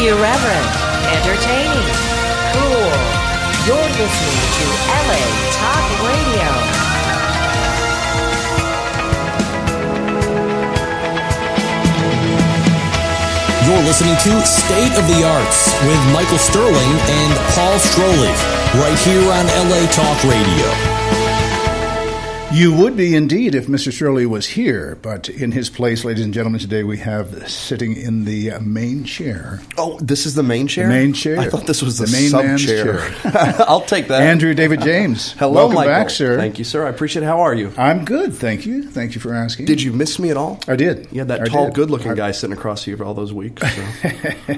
Irreverent, entertaining, cool. You're listening to LA Talk Radio. You're listening to State of the Arts with Michael Sterling and Paul Strolich, right here on LA Talk Radio. You would be indeed if Mr. Shirley was here, but in his place, ladies and gentlemen, today we have sitting in the main chair. Oh, this is the main chair. The main chair. I thought this was the, the main sub man's chair. chair. I'll take that. Andrew David James. Hello, welcome Michael. back, sir. Thank you, sir. I appreciate it. How are you? I'm good, thank you. Thank you for asking. Did you miss me at all? I did. You had that I tall, did. good-looking I- guy sitting across you for all those weeks. So.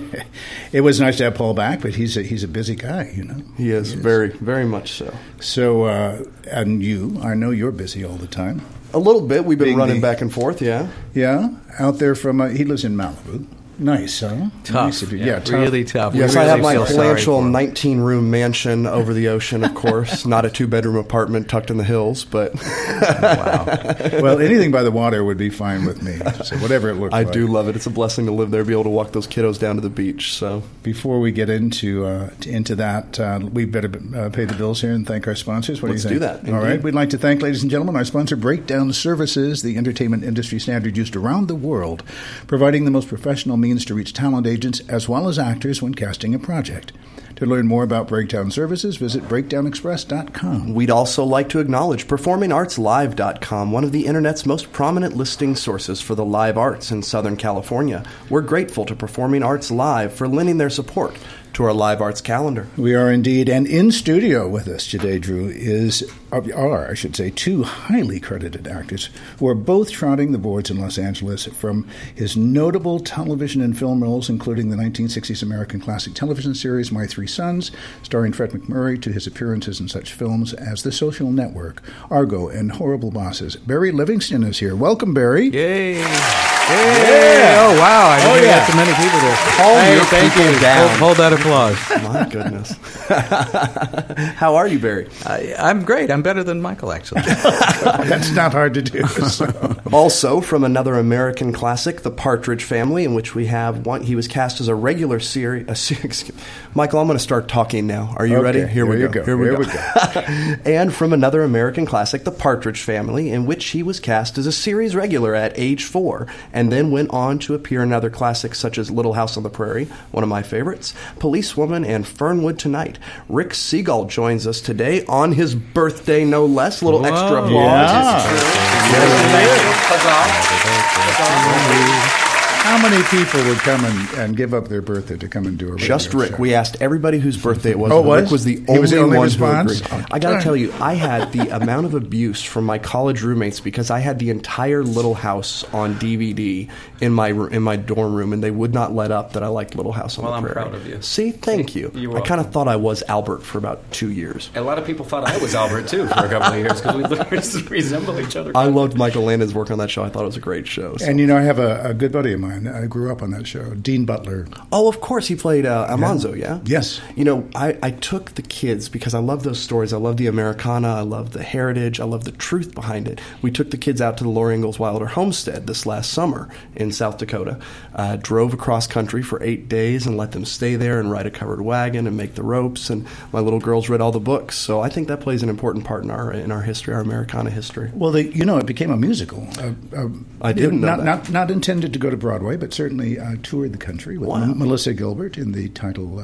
It was nice to have Paul back, but he's a, he's a busy guy, you know. he is very, very much so. So, uh, and you, I know you're busy all the time. A little bit. We've been Being running the- back and forth. Yeah. Yeah, out there from uh, he lives in Malibu. Nice, huh? Tough. Nice of you. Yeah, tough. really tough. Yes, we I have my feel palatial 19 room mansion over the ocean, of course. Not a two bedroom apartment tucked in the hills, but wow. Well, anything by the water would be fine with me. So whatever it looks I like. do love it. It's a blessing to live there, be able to walk those kiddos down to the beach. So, Before we get into uh, into that, uh, we better uh, pay the bills here and thank our sponsors. What Let's do you do think? that, All right. We'd like to thank, ladies and gentlemen, our sponsor, Breakdown Services, the entertainment industry standard used around the world, providing the most professional means to reach talent agents as well as actors when casting a project. To learn more about Breakdown Services, visit breakdownexpress.com. We'd also like to acknowledge PerformingArtsLive.com, one of the internet's most prominent listing sources for the live arts in Southern California. We're grateful to Performing Arts Live for lending their support to our live arts calendar. We are indeed, and in studio with us today, Drew, is are I should say two highly credited actors who are both trotting the boards in Los Angeles. From his notable television and film roles, including the 1960s American classic television series My Three Sons, starring Fred MacMurray, to his appearances in such films as The Social Network, Argo, and Horrible Bosses. Barry Livingston is here. Welcome, Barry. Yay! Yay! Oh wow! I didn't Oh, even yeah. so many people there. Calm hey, your thank people you. down. Hold, hold that applause. My goodness. How are you, Barry? I, I'm great. I'm better than Michael, actually. That's not hard to do. so. Also, from another American classic, The Partridge Family, in which we have one. He was cast as a regular series. A Michael, I'm going to start talking now. Are you Okay, ready? Here we here go. go. Here we Here go. we and from another American classic, The Partridge Family, in which he was cast as a series regular at age four, and then went on to appear in other classics such as Little House on the Prairie, one of my favorites, Policewoman, and Fernwood Tonight. Rick Segall joins us today on his birthday, no less. A little extra Whoa. applause. How many people would come and, and give up their birthday to come and do a radio Just Rick. show? We asked everybody whose birthday it was. Oh, and was? Rick was the He only, was the only one response? who agreed. Oh, I got to tell you, I had the amount of abuse from my college roommates because I had the entire Little House on DVD in my in my dorm room, and they would not let up that I liked Little House on Well, the I'm Prairie. proud of you. See, thank you. You're I kind of thought I was Albert for about two years. A lot of people thought I was Albert too for a couple of years because we literally resemble each other. I loved Michael Landon's work on that show. I thought it was a great show. so- And you know, I have a, a good buddy of mine. I grew up on that show, Dean Butler. Oh, of course, he played uh, Almanzo, yeah? Yes. You know, I, I took the kids because I love those stories. I love the Americana. I love the heritage. I love the truth behind it. We took the kids out to the Laura Ingalls Wilder homestead this last summer in South Dakota. Uh, drove across country for eight days and let them stay there and ride a covered wagon and make the ropes. And my little girls read all the books. So I think that plays an important part in our in our history, our Americana history. Well, they, you know, it became a musical. Uh, uh, I didn't know not, that. Not, not intended to go to Broadway, but certainly uh, toured the country with Wow. M- Melissa Gilbert in the title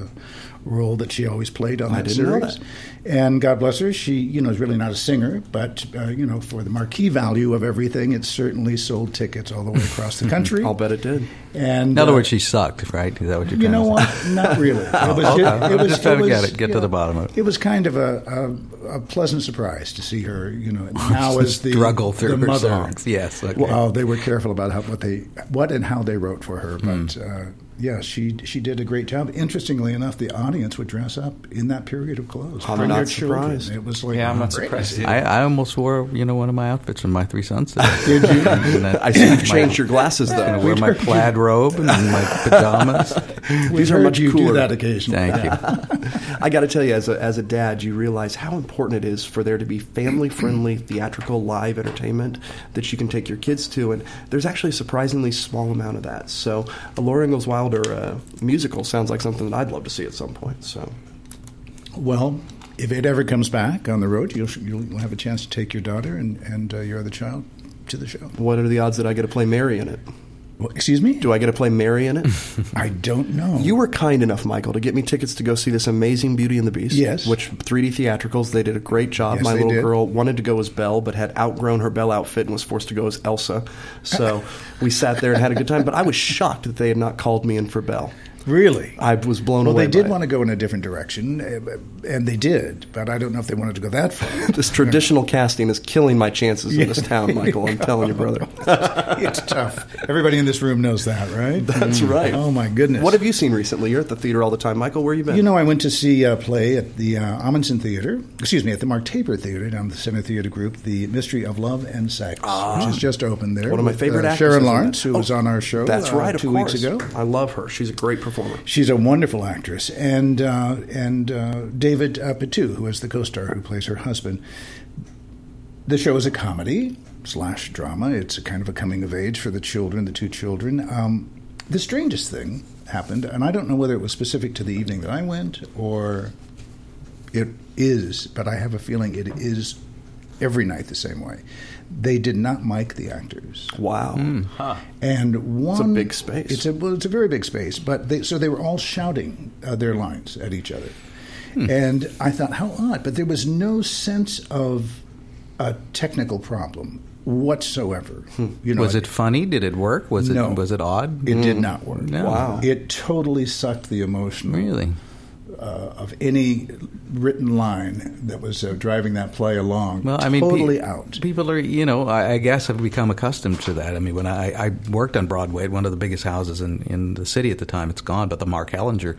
role that she always played on I that didn't know series. that. And God bless her, she, you know, is really not a singer, but, uh, you know, for the marquee value of everything, it certainly sold tickets all the way across the country. I'll bet it did. And In other uh, words, she sucked, right? Is that what you're You trying know what? Not really. It was, okay. it, it was, Just trying it to get it, get to yeah, the bottom of it. It was kind of a, a, a pleasant surprise to see her, you know, now as the Struggle through the her mother. songs. Yes. Okay. Well, they were careful about how, what they, what and how they wrote for her, but Hmm. uh, yeah, she she did a great job. Interestingly enough, the audience would dress up in that period of clothes. I'm not their children. surprised. It was like Yeah, I'm not surprised. I, I almost wore, you know, one of my outfits from my three sons. Did you? And I see you've my- changed your glasses, I'm though. gonna wear my plaid robe and my pajamas. We've These are heard much you cooler. do that occasionally. Thank you. I got to tell you, as a, as a dad, you realize how important it is for there to be family friendly, theatrical, live entertainment that you can take your kids to. And there's actually a surprisingly small amount of that. So, a Laura Ingalls Wilder Wilder uh, musical sounds like something that I'd love to see at some point. So, Well, if it ever comes back on the road, you'll, you'll have a chance to take your daughter and, and uh, your other child to the show. what are the odds that I get to play Mary in it? Excuse me? Do I get to play Mary in it? I don't know. You were kind enough, Michael, to get me tickets to go see this amazing Beauty and the Beast. Yes. Which 3D theatricals, they did a great job. Yes, My little did. girl wanted to go as Belle, but had outgrown her Belle outfit and was forced to go as Elsa. So we sat there and had a good time. But I was shocked that they had not called me in for Belle. Really? I was blown well, away. Well, they did want it. to go in a different direction, uh, and they did, but I don't know if they wanted to go that far. This traditional casting is killing my chances in this town, Michael. I'm telling you, brother. it's tough. Everybody in this room knows that, right? That's right. Oh, my goodness. What have you seen recently? You're at the theater all the time, Michael. Where have you been? You know, I went to see a play at the uh, Ahmanson Theater, excuse me, at the Mark Taper Theater down the Center Theater Group, The Mystery of Love and Sex, which has just opened there. Ah. One of my with, favorite uh, actresses Sharon. Lawrence, who Oh, was on our show That's uh, right. Of two course. weeks ago. I love her. She's a great performer. She's a wonderful actress, and uh, and uh, David uh, Patu, who is the co-star who plays her husband. The show is a comedy slash drama. It's a kind of a coming of age for the children, the two children. Um, the strangest thing happened, and I don't know whether it was specific to the evening that I went or it is, but I have a feeling it is every night the same way. They did not mic the actors. Wow. And one, big space. It's a well, it's a very big space. But they, so they were all shouting uh, their lines at each other, Hmm. and I thought how odd. But there was no sense of a technical problem whatsoever. You know, was it funny? Did it work? Was it was it odd? It did not work. No. Wow. It totally sucked the emotion Really? Uh, of any written line that was uh, driving that play along. Well, I mean, pe- totally out. People are, you know, I, I guess have become accustomed to that. I mean, when I, I worked on Broadway at one of the biggest houses in, in the city at the time, it's gone, but the Mark Hellinger,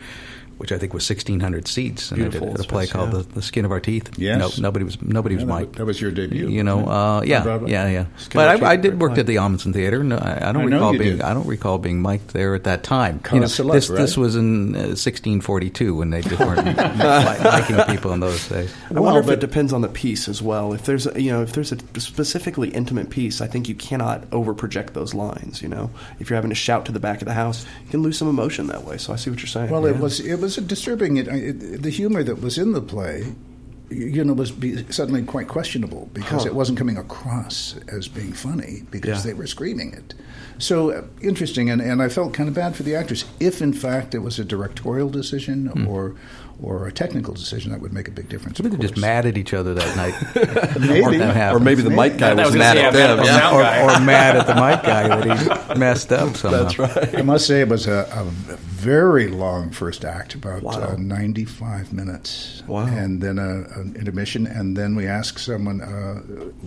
which I think was sixteen hundred seats, and Beautiful I did a play space, called yeah. the, the Skin of Our Teeth. Yes. no, nobody was nobody was Yeah, that Mike. that was your debut, You know, uh, On yeah, yeah, yeah. Skin But I, I did great work at the Ahmanson Theater. No, I, I don't I recall being did. I don't recall being Mike there at that time. You know, Celeste, this this was in uh, 1642 when they just weren't liking people in those days. I Well, wonder if it depends on the piece as well. If there's a, you know if there's a specifically intimate piece, I think you cannot over project those lines. You know, if you're having to shout to the back of the house, you can lose some emotion that way. So I see what you're saying. Well, it was it was a disturbing. It, it, the humor that was in the play, you know, was suddenly quite questionable because Huh. it wasn't coming across as being funny because Yeah. they were screaming it. So uh, interesting, and, and I felt kind of bad for the actors. If in fact it was a directorial decision Hmm. or or a technical decision, that would make a big difference. of Maybe they're just mad at each other that night. Maybe. That or maybe the mic guy I was, was mad say, at I'm mad them. Yeah. or, or mad at the mic guy that he messed up somehow. That's right. I must say it was a, a very long first act, about Wow. uh, 95 minutes. Wow. And then a, an intermission, and then we asked someone, uh,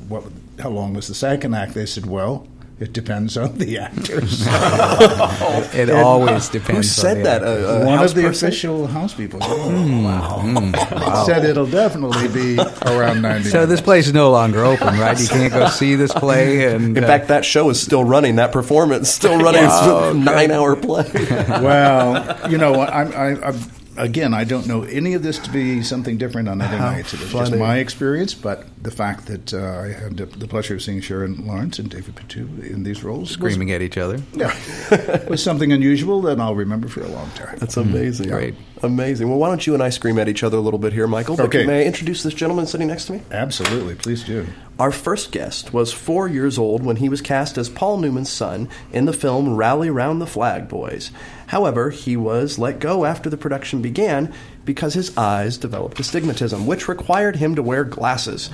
what, how long was the second act? They said, well, it depends on the actors. It always depends. Who on said the that? actor. A, uh, a uh, One of the person? official house people. Hmm, oh, wow. Hmm, hmm. Said it'll definitely be around 90 So this place is no longer open, right? You can't go see this play. And In uh, fact, that show is still running. That performance still running. It's a nine-hour play. well, you know, I'm, I, I'm, again, I don't know any of this to be something different on other nights. It was just my experience, but the fact that uh, I had the, the pleasure of seeing Sharon Lawrence and David Patu in these roles screaming at each other. was, yeah, was something unusual that I'll remember for a long time. That's amazing. Great. Amazing. Well, why don't you and I scream at each other a little bit here, Michael? But Okay. May I introduce this gentleman sitting next to me? Absolutely, please do. Our first guest was four years old when he was cast as Paul Newman's son in the film Rally Round the Flag Boys. However, he was let go after the production began because his eyes developed astigmatism, which required him to wear glasses.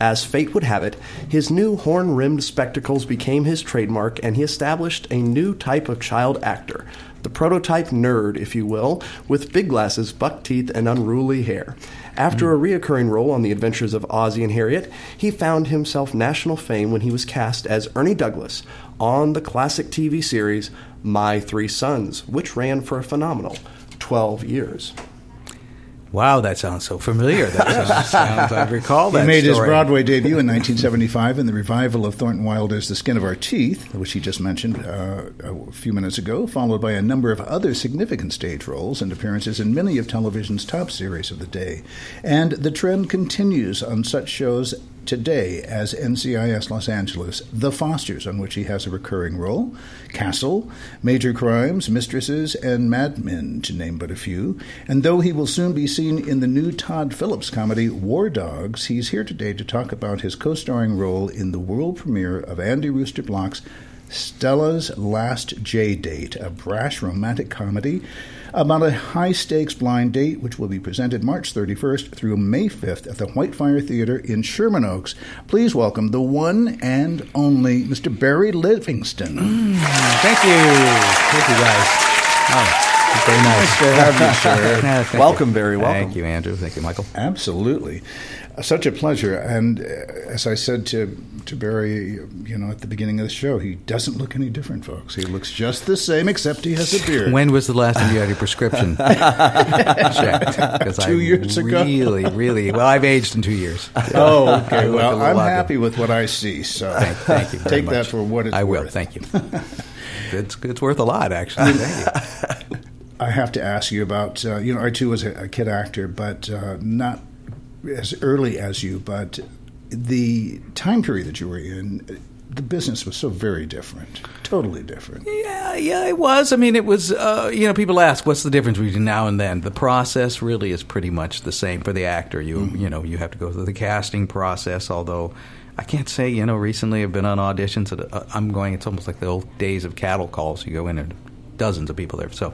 As fate would have it, his new horn rimmed spectacles became his trademark, and he established a new type of child actor. The prototype nerd, if you will, with big glasses, buck teeth, and unruly hair. After a reoccurring role on The Adventures of Ozzie and Harriet, he found himself national fame when he was cast as Ernie Douglas on the classic TV series My Three Sons, which ran for a phenomenal 12 years. Wow, that sounds so familiar. That sounds, sounds I recall that He made his. Broadway debut in 1975 in the revival of Thornton Wilder's The Skin of Our Teeth, which he just mentioned uh, a few minutes ago, followed by a number of other significant stage roles and appearances in many of television's top series of the day. And the trend continues on such shows today as NCIS Los Angeles, The Fosters, on which he has a recurring role, Castle, Major Crimes, Mistresses, and Mad Men, to name but a few. And though he will soon be seen in the new Todd Phillips comedy War Dogs, he's here today to talk about his co starring role in the world premiere of Andy Rooster Block's Stella's Last J Date, a brash romantic comedy about a high stakes blind date which will be presented March 31st through May 5th at the Whitefire Theater in Sherman Oaks. Please welcome the one and only Mr. Barry Livingston. Mm, thank you. Thank you, guys. Oh, very nice. Nice to have you, sir. Yeah, Welcome, you. Barry. Welcome. Thank you, Andrew. Thank you, Michael. Absolutely. Such a pleasure. And uh, as I said to, to Barry, you know, at the beginning of the show, he doesn't look any different, folks. He looks just the same, except he has a beard. When was the last time you had your prescription checked? Two I years ago. Really, really. Well, I've aged in two years. oh, okay. Well, I'm happy with what I see. So Thank, thank you. take that for what it's I will. worth. Thank you. It's it's worth a lot, actually. Thank you. I have to ask you about, uh, you know, I too was a, a kid actor, but uh, not as early as you, but the time period that you were in, the business was so very different, totally different. Yeah, yeah, it was. I mean, it was. Uh, you know, people ask, "What's the difference between now and then?" The process really is pretty much the same for the actor. You, Mm-hmm. you know, you have to go through the casting process. Although, I can't say. You know, recently I've been on auditions. At, uh, I'm going. It's almost like the old days of cattle calls. You go in and dozens of people there. So.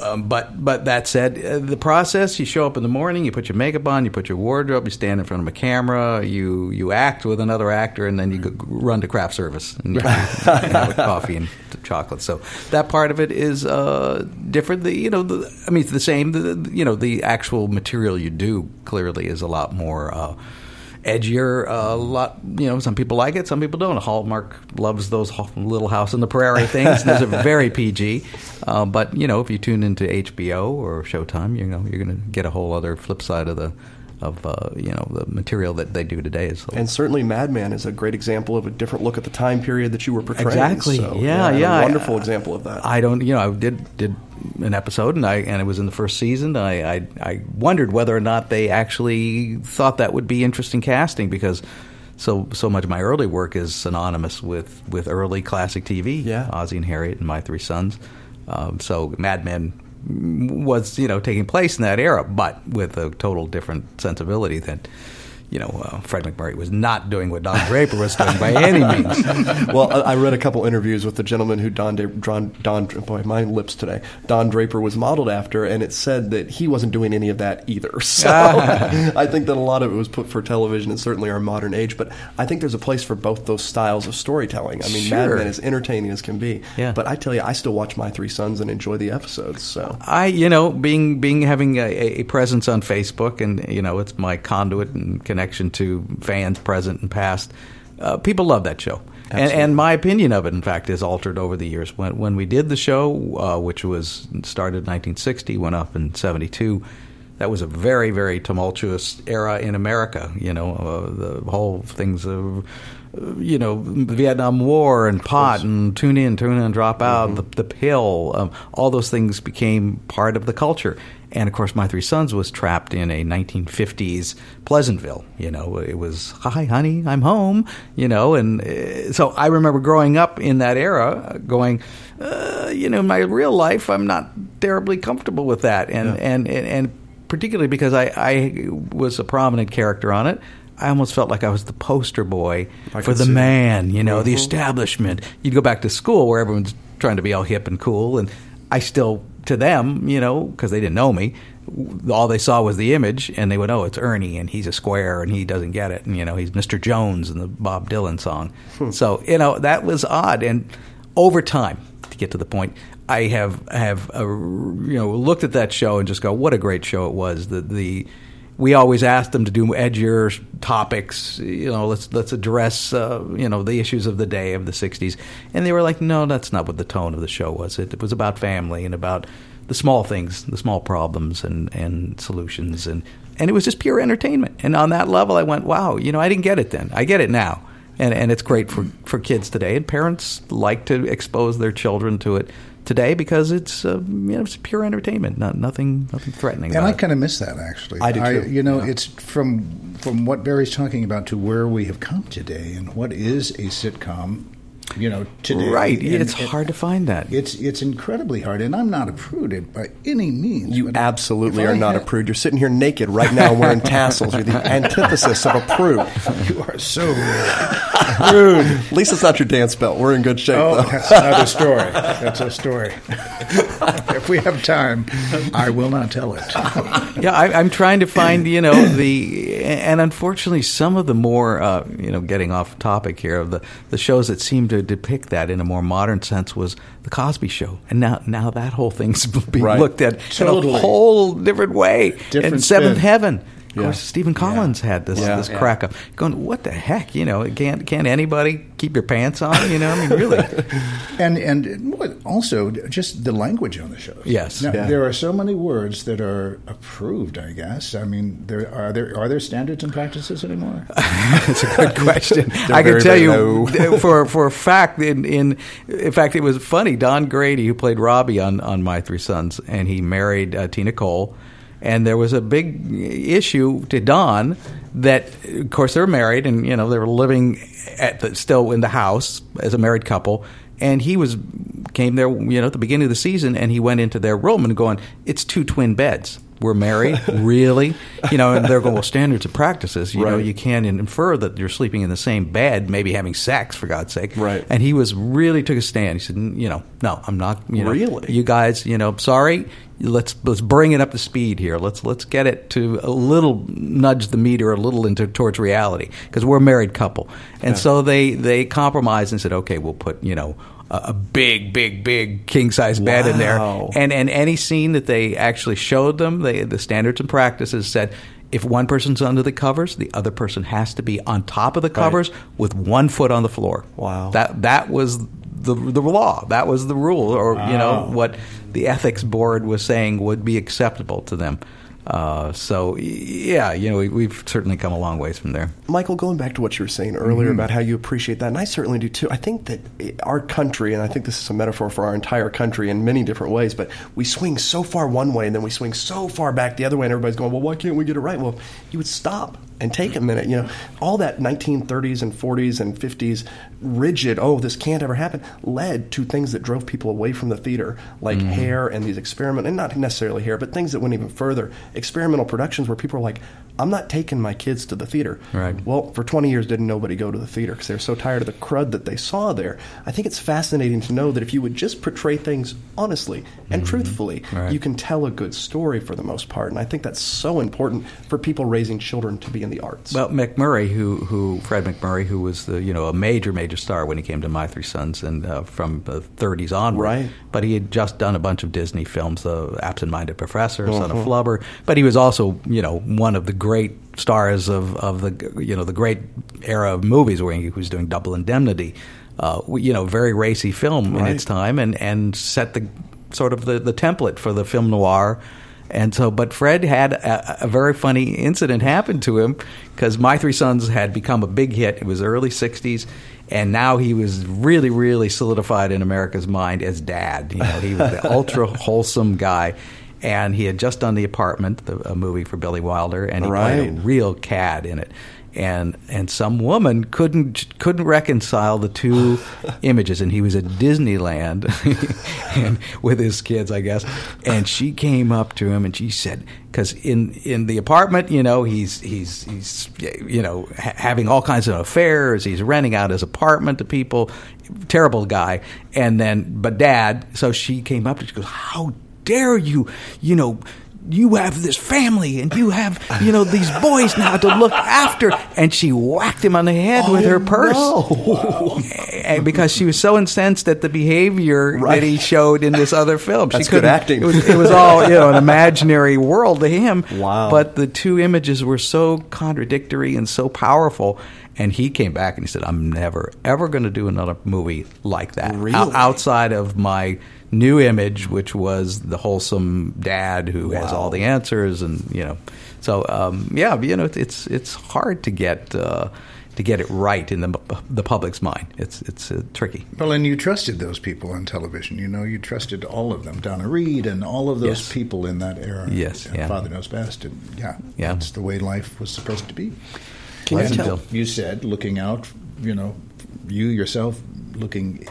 Um, but but that said, uh, the process: you show up in the morning, you put your makeup on, you put your wardrobe, you stand in front of a camera, you you act with another actor, and then you go, run to craft service and you have coffee and chocolate. So that part of it is uh, different. The, you know, the, I mean, it's the same. The- you know, the actual material you do clearly is a lot more. Uh, edgier. A lot, you know, some people like it, some people don't. Hallmark loves those Little House on the Prairie things. Those are very PG. Uh, but you know, if you tune into HBO or Showtime, you know, you're going to get a whole other flip side of the of uh, you know the material that they do today. Is And certainly, Mad Men is a great example of a different look at the time period that you were portraying. Exactly. So, Yeah, yeah, I- A wonderful example of that. I don't, you know, I did did an episode, and I and it was in the first season. I, I I wondered whether or not they actually thought that would be interesting casting because so so much of my early work is synonymous with with early classic TV. Yeah. Ozzie and Harriet and My Three Sons. Um, so Mad Men was you know taking place in that era, but with a total different sensibility that. You know, uh, Fred MacMurray was not doing what Don Draper was doing by any means. well, I I read a couple interviews with the gentleman who Don, Da- Don, Don, boy, my lips today. Don Draper was modeled after, and it said that he wasn't doing any of that either. So I think that a lot of it was put for television and certainly our modern age. But I think there's a place for both those styles of storytelling. I mean, Mad Men is entertaining as can be. Yeah. But I tell you, I still watch My Three Sons and enjoy the episodes. So I, you know, being being having a, a presence on Facebook, and you know, it's my conduit and connection to fans present and past. Uh, people love that show, and, and my opinion of it, in fact, is altered over the years. When when we did the show, uh, which was started in 1960, went up in 72. That was a very, very tumultuous era in America. You know, uh, the whole things of, uh, you know, Vietnam War and pot and tune in, tune in, drop out, the, the pill, um, all those things became part of the culture. And of course, My Three Sons was trapped in a 1950s Pleasantville. You know, it was, hi, honey, I'm home, you know. And uh, so I remember growing up in that era going, uh, you know, in my real life, I'm not terribly comfortable with that. And, and, and, and particularly because I, I was a prominent character on it. I almost felt like I was the poster boy I for the man, you know, the establishment. You'd go back to school where everyone's trying to be all hip and cool, and I still, to them, you know, because they didn't know me, all they saw was the image, and they would, oh, it's Ernie, and he's a square, and he doesn't get it, and you know, he's Mr. Jones in the Bob Dylan song. So you know, that was odd, and over time, to get to the point, I have have uh, you know looked at that show and just go, what a great show it was. The the we always asked them to do edgier topics. You know, let's let's address uh, you know the issues of the day of the '60s, and they were like, no, that's not what the tone of the show was. It, it was about family and about the small things, the small problems and and solutions, and and it was just pure entertainment. And on that level, I went, wow, you know, I didn't get it then. I get it now. and and it's great for for kids today. And parents like to expose their children to it today because it's uh, you know it's pure entertainment, not nothing nothing threatening. And I kind of miss that actually. I do, too. you know, it's from from what Barry's talking about to where we have come today, and what is a sitcom. You know, today. right. And- it's and hard to find that. It's it's incredibly hard, and I'm not a prude by any means. You absolutely if I are not a prude. You're sitting here naked right now wearing tassels. You're the antithesis of a prude. You are so Rude. At least it's not your dance belt. We're in good shape, Oh, though. that's another story. That's a story. if we have time, I will not tell it. yeah, I, I'm trying to find, you know, the and unfortunately, some of the more, uh, you know, getting off topic here of the the shows that seem to depict that in a more modern sense was the Cosby Show, and now now that whole thing's being Right. looked at in a whole different way. Different and Seventh spin. Heaven. Of Yeah. course, Stephen Collins had this Yeah. this Yeah. crack up. Going, what the heck? You know, can't can't anybody keep your pants on? You know, I mean, really. And and also just the language on the shows. Yes. Now, Yeah. there are so many words that are approved. I guess. I mean, there are there are there standards and practices anymore? It's a good question. I can tell you for for a fact in in in fact it was funny. Don Grady, who played Robbie on on My Three Sons, and he married uh, Tina Cole, and there was a big issue to Don that, of course, they were married, and you know they were living at the, still in the house as a married couple. And he was came there, you know, at the beginning of the season, and he went into their room and going, "It's two twin beds. We're married, really?" You know, and they're going, "Well, standards and practices. You know, you can't infer that you're sleeping in the same bed, maybe having sex, for God's sake." Right. And he was really took a stand. He said, "You know, no, I'm not. You know, Really? you guys, you know, sorry." Let's let's bring it up to speed here. Let's let's get it to a little nudge the meter a little into towards reality because we're a married couple, and so they they compromised and said, okay, we'll put you know a, a big big big king size bed in there, and and any scene that they actually showed them, they, the standards and practices said. If one person's under the covers, the other person has to be on top of the covers with one foot on the floor. Wow. That that was the the law. That was the rule, or you know what the ethics board was saying would be acceptable to them. Uh, so yeah, you know we, we've certainly come a long ways from there. Michael, going back to what you were saying earlier about how you appreciate that, and I certainly do too. I think that our country, and I think this is a metaphor for our entire country in many different ways, but we swing so far one way and then we swing so far back the other way, and everybody's going, well, why can't we get it right? Well, you would stop and take a minute. You know, all that 1930s and 40s and 50s rigid, oh, this can't ever happen, led to things that drove people away from the theater, like hair and these experiment, and not necessarily hair, but things that went even further. Experimental productions where people are like, I'm not taking my kids to the theater. Right. Well, for 20 years, didn't nobody go to the theater because they're so tired of the crud that they saw there. I think it's fascinating to know that if you would just portray things honestly and truthfully, Right. you can tell a good story for the most part. And I think that's so important for people raising children to be in the arts. Well, MacMurray, who who Fred MacMurray, who was the you know a major major star when he came to My Three Sons and uh, from the 30s onward. Right. But he had just done a bunch of Disney films, The Absent Minded Professor, Son of Flubber. But he was also you know one of the great stars of, of the you know the great era of movies where he was doing Double Indemnity. Uh, you know, very racy film in its time, and and set the sort of the, the template for the film noir. And so, but Fred had a, a very funny incident happen to him because My Three Sons had become a big hit. It was early '60s, and now he was really, really solidified in America's mind as dad. You know, he was the ultra wholesome guy, and he had just done The Apartment, the, a movie for Billy Wilder, and he played a real cad in it. And and some woman couldn't couldn't reconcile the two images, and he was at Disneyland and with his kids, I guess. And she came up to him and she said, because in in the apartment, you know, he's he's he's you know ha- having all kinds of affairs. He's renting out his apartment to people. Terrible guy. And then, but dad. So she came up and she goes, "How dare you? You know." you have this family and you have you know these boys now to look after and she whacked him on the head with her oh, purse And because she was so incensed at the behavior Right. that he showed in this other film That's she good acting. it was, it was all you know an imaginary world to him Wow. but the two images were so contradictory and so powerful and he came back and he said i'm never ever going to do another movie like that Really? O- outside of my new image which was the wholesome dad who has all the answers and you know so um, yeah you know it's it's hard to get uh, to get it right in the the public's mind. It's it's uh, tricky. Well, and you trusted those people on television. You know, you trusted all of them, Donna Reed and all of those Yes. people in that era. Yes, And yeah. Father knows best. And yeah, Yeah. that's the way life was supposed to be. Can you tell- You said looking out. You know, you yourself looking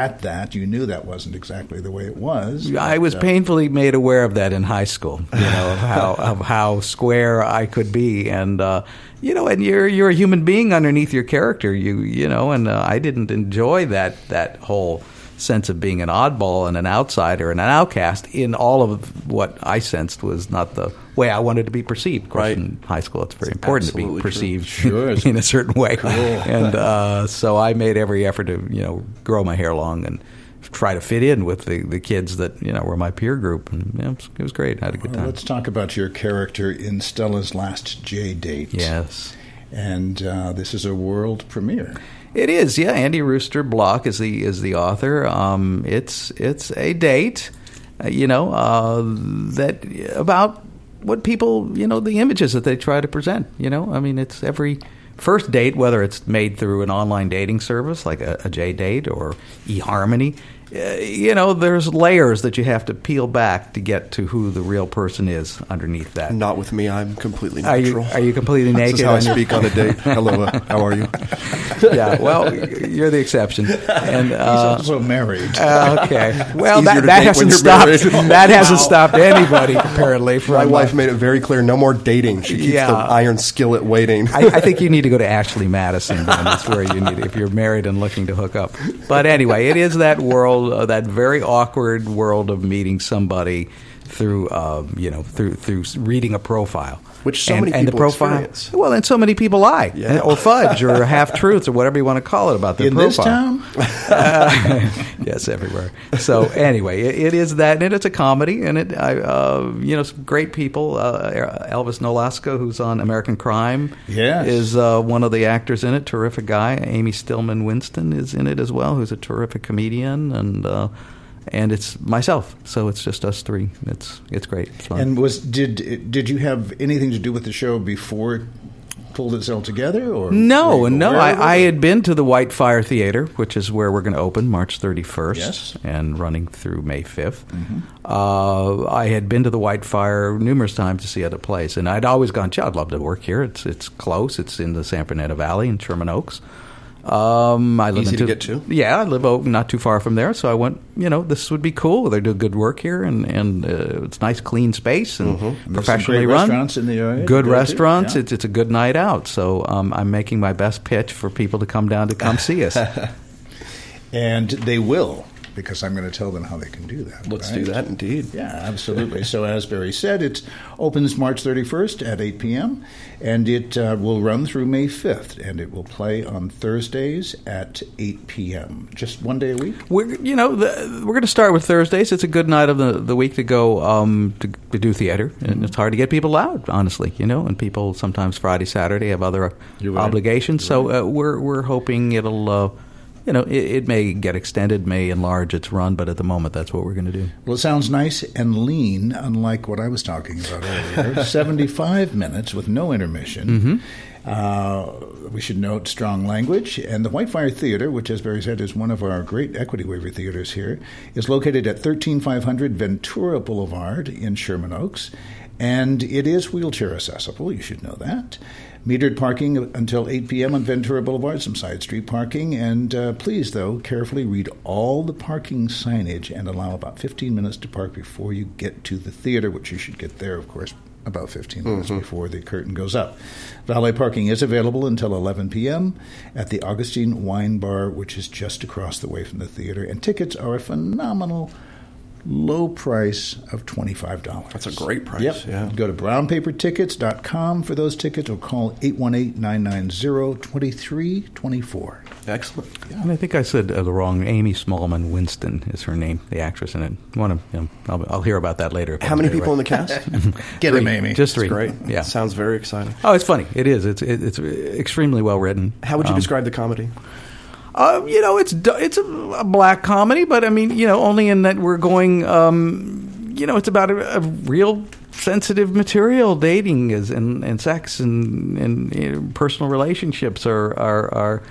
at that, you knew that wasn't exactly the way it was. I was uh, painfully made aware of that in high school. You know of how of how square I could be, and uh, you know, and you're you're a human being underneath your character. You you know, and uh, I didn't enjoy that that whole sense of being an oddball and an outsider and an outcast in all of what I sensed was not the way I wanted to be perceived. Of course, Right. in high school, it's very important to be perceived Sure. in a certain way, and uh, so I made every effort to you know grow my hair long and try to fit in with the, the kids that you know were my peer group, and you know, it, was, great. I had a good Well, time. let's talk about your character in Stella's last J date. Yes, and uh, this is a world premiere. It is. Yeah, Andy Rooster Block is the is the author. Um, it's it's a date, uh, you know, uh, that about what people you know the images that they try to present. You know, I mean, it's every. First date, whether it's made through an online dating service like a, a J date or eHarmony, you know, there's layers that you have to peel back to get to who the real person is underneath that. Not with me. I'm completely Are you are you completely naked? This is how I speak on a date. Hello, uh, how are you? yeah, well, you're the exception. And He's uh, also married. uh, okay, well, that, that hasn't stopped. That hasn't stopped anybody apparently from. My uh, wife made it very clear: no more dating. She keeps Yeah. the iron skillet waiting. I, I think you need to go to Ashley Madison. Then that's where you need if you're married and looking to hook up. But anyway, it is that world, uh, that very awkward world of meeting somebody through, uh, you know, through through reading a profile. Which so and, many and the people profile, experience. Well, and so many people lie, Yeah. or fudge, or half truths, or whatever you want to call it about their in this profile. town? yes, everywhere. So anyway, it, it is that, and it's a comedy, and it, I, uh, you know, some great people. Uh, Elvis Nolasco, who's on American Crime, Yes. is uh, one of the actors in it. Terrific guy. Amy Stillman Winston is in it as well, who's a terrific comedian, and uh, and it's myself. So it's just us three. It's it's great. It's fun. And was did did you have anything to do with the show before it pulled itself together? Or No, no. aware of it, I, I had been to the Whitefire Theater, which is where we're going to open March 31st Yes. and running through May 5th. Uh, I had been to the White Fire numerous times to see other plays, and I'd always gone, gee, I'd love to work here. It's it's close. It's in the San Fernando Valley in Sherman Oaks. Um, I live Easy in to get to? Yeah, I live oh, not too far from there, so I went. You know, this would be cool. They do good work here, and and uh, it's nice, clean space, and some professionally run. restaurants in the area Good go restaurants. yeah. It's it's a good night out. So um, I'm making my best pitch for people to come down to come see us. and they will because I'm going to tell them how they can do that. Let's right? do that indeed. Yeah, absolutely. so as Barry said, it opens March 31st at 8 p.m. and it uh, will run through May 5th, and it will play on Thursdays at 8 p.m. Just one day a week. We're you know the, we're going to start with Thursdays. It's a good night of the, the week to go um, to, to do theater, and it's hard to get people out, honestly. You know, and people sometimes Friday, Saturday have other You're right. obligations. So uh, we're we're hoping it'll. Uh, you know, it, it may get extended, may enlarge its run, but at the moment, that's what we're going to do. Well, it sounds nice and lean, unlike what I was talking about earlier. 75 minutes with no intermission. Uh, we should note strong language. And the Whitefire Theater, which, as Barry said, is one of our great equity waiver theaters here, is located at 13500 Ventura Boulevard in Sherman Oaks. And it is wheelchair accessible, you should know that. Metered parking until 8 p.m. on Ventura Boulevard, some side street parking. And uh, please, though, carefully read all the parking signage and allow about 15 minutes to park before you get to the theater, which you should get there, of course, about 15 minutes before the curtain goes up. Valet parking is available until 11 p.m. at the Augustine Wine Bar, which is just across the way from the theater. And tickets are a phenomenal low price of $25. That's a great price, Yep. yeah. Go to brownpapertickets.com for those tickets or call 818-990-2324. Excellent. And I think I said uh, the wrong. Amy Smallman Winston is her name, the actress in it. One of you know, I'll, I'll hear about that later. How many get it people in the cast? Get Three. him, Amy. Just three. Great. Yeah. Sounds very exciting. Oh, it's funny. It is. It's it, it's extremely well written. How would you Um, describe the comedy? Uh, you know, it's it's a, a black comedy, but I mean, you know, only in that we're going. Um, you know, it's about a, a real sensitive material. Dating is and, and sex and, and you know, personal relationships are are are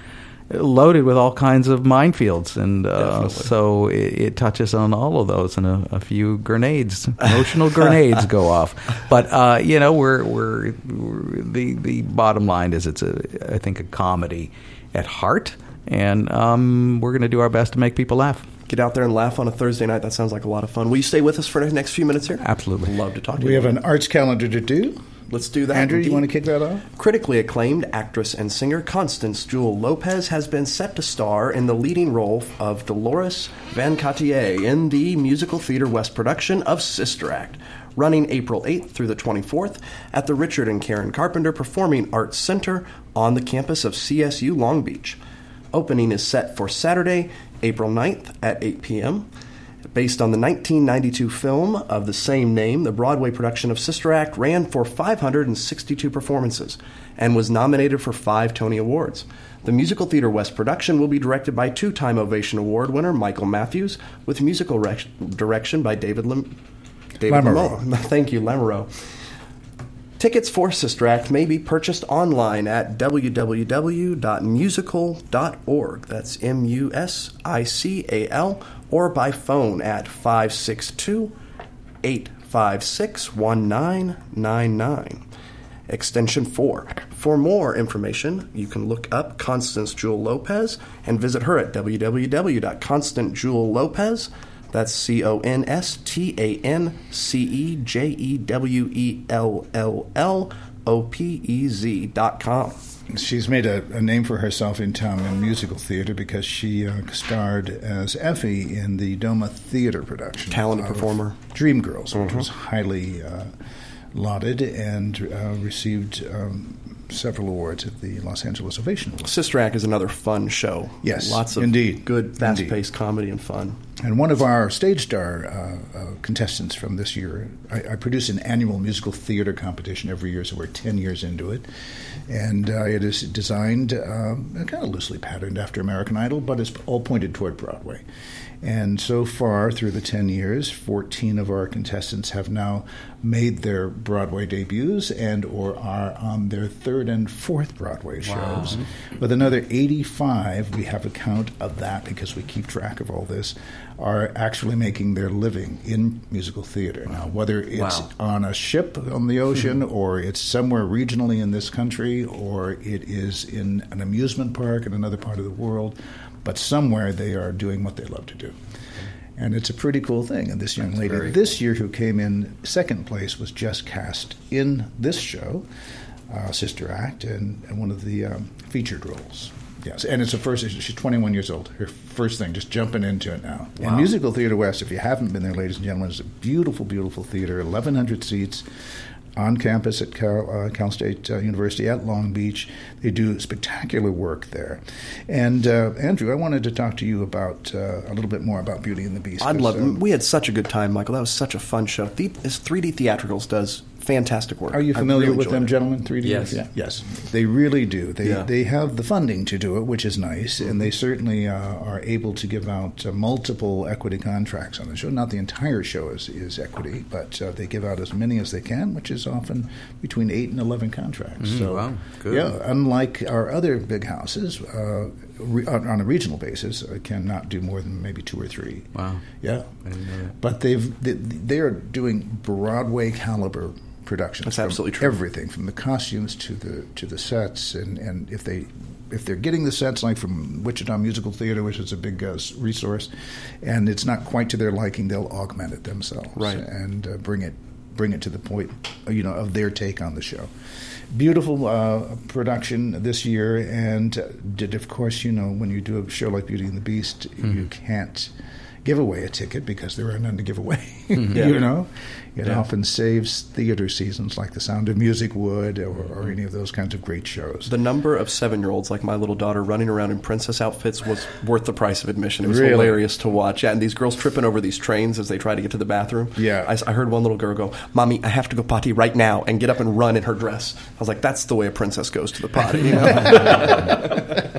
loaded with all kinds of minefields, and uh, so it, it touches on all of those, and a, a few grenades, emotional grenades, go off. But uh, you know, we're, we're we're the the bottom line is it's a I think a comedy at heart, and um, we're going to do our best to make people laugh. Get out there and laugh on a Thursday night. That sounds like a lot of fun. Will you stay with us for the next few minutes here? Absolutely. Love to talk to We you. have an arts calendar to do. Let's do that. Andrew, do you want to kick that off? Critically acclaimed actress and singer Constance Jewell Lopez has been set to star in the leading role of Dolores Van Cartier in the musical theater West production of Sister Act, running April 8th through the 24th at the Richard and Karen Carpenter Performing Arts Center on the campus of CSU Long Beach. Opening is set for Saturday, April 9th at 8 p.m. Based on the 1992 film of the same name, the Broadway production of Sister Act ran for 562 performances and was nominated for five Tony Awards. The Musical Theater West production will be directed by two time Ovation Award winner Michael Matthews, with musical rec- direction by David, Lim- David Lamoureux. Lamoureux. Thank you, Lamoureux. Tickets for Sister Act may be purchased online at www.musical.org. That's M U S I C A L, or by phone at 562 856 1999. Extension 4. For more information, you can look up Constance Jewell Lopez and visit her at www.constancejewelllopez. That's C O N S T A N C E J E W E L L L O P E Z dot com. She's made a, a name for herself in town in musical theater because she uh, starred as Effie in the Doma Theater production. Talented performer. Dreamgirls, which was highly uh, lauded and uh, received um, several awards at the Los Angeles Ovation Awards. Sister Act is another fun show. Yes, Lots of indeed. good, fast paced comedy and fun. And one of our stage star uh, uh, contestants from this year, I, I produce an annual musical theater competition every year, so we're 10 years into it. And uh, it is designed um, kind of loosely patterned after American Idol, but it's all pointed toward Broadway. And so far, through the 10 years, 14 of our contestants have now made their Broadway debuts and or are on their third and fourth Broadway shows. With another 85, we have a count of that because we keep track of all this, are actually making their living in musical theater. Now, whether it's Wow. on a ship on the ocean hmm. or it's somewhere regionally in this country or it is in an amusement park in another part of the world, but somewhere they are doing what they love to do. And it's a pretty cool thing. And this young lady very this year who came in second place was just cast in this show, uh, Sister Act, and, and one of the um, featured roles. Yes, and it's the first. She's 21 years old. Her first thing, just jumping into it now. And Musical Theater West, if you haven't been there, ladies and gentlemen, is a beautiful, beautiful theater. 1,100 seats on campus at Cal, uh, Cal State uh, University at Long Beach. They do spectacular work there. And uh, Andrew, I wanted to talk to you about uh, a little bit more about Beauty and the Beast. I'd love um, We had such a good time, Michael. That was such a fun show. The, this 3D Theatricals does fantastic work. Are you familiar really with them, it. gentlemen? 3D? Yes. Yeah. Yes. They really do. They Yeah. they have the funding to do it, which is nice, and Mm-hmm. they certainly uh, are able to give out uh, multiple equity contracts on the show. Not the entire show is, is equity, but uh, they give out as many as they can, which is often between eight and eleven contracts. so, wow. Good. yeah, unlike our other big houses, uh, re- on a regional basis, cannot do more than maybe two or three. Wow. Yeah, I didn't know that. but they've they, they're doing Broadway caliber productions. That's absolutely true. Everything from the costumes to the to the sets, and, and if they if they're getting the sets like from Wichita Musical Theater, which is a big uh, resource, and it's not quite to their liking, they'll augment it themselves Right. and uh, bring it bring it to the point, uh, you know, of their take on the show. Beautiful uh, production this year, and uh, did of course, you know, when you do a show like Beauty and the Beast, you can't give away a ticket because there are none to give away. Mm-hmm. Yeah. you know, it Yeah. often saves theater seasons like The Sound of Music would, or, or mm-hmm. any of those kinds of great shows. The number of seven year olds like my little daughter running around in princess outfits was worth the price of admission. It was Really? hilarious to watch. Yeah, and these girls tripping over these trains as they try to get to the bathroom. Yeah. I heard one little girl go, Mommy, I have to go potty right now, and get up and run in her dress. I was like, That's the way a princess goes to the potty. You know?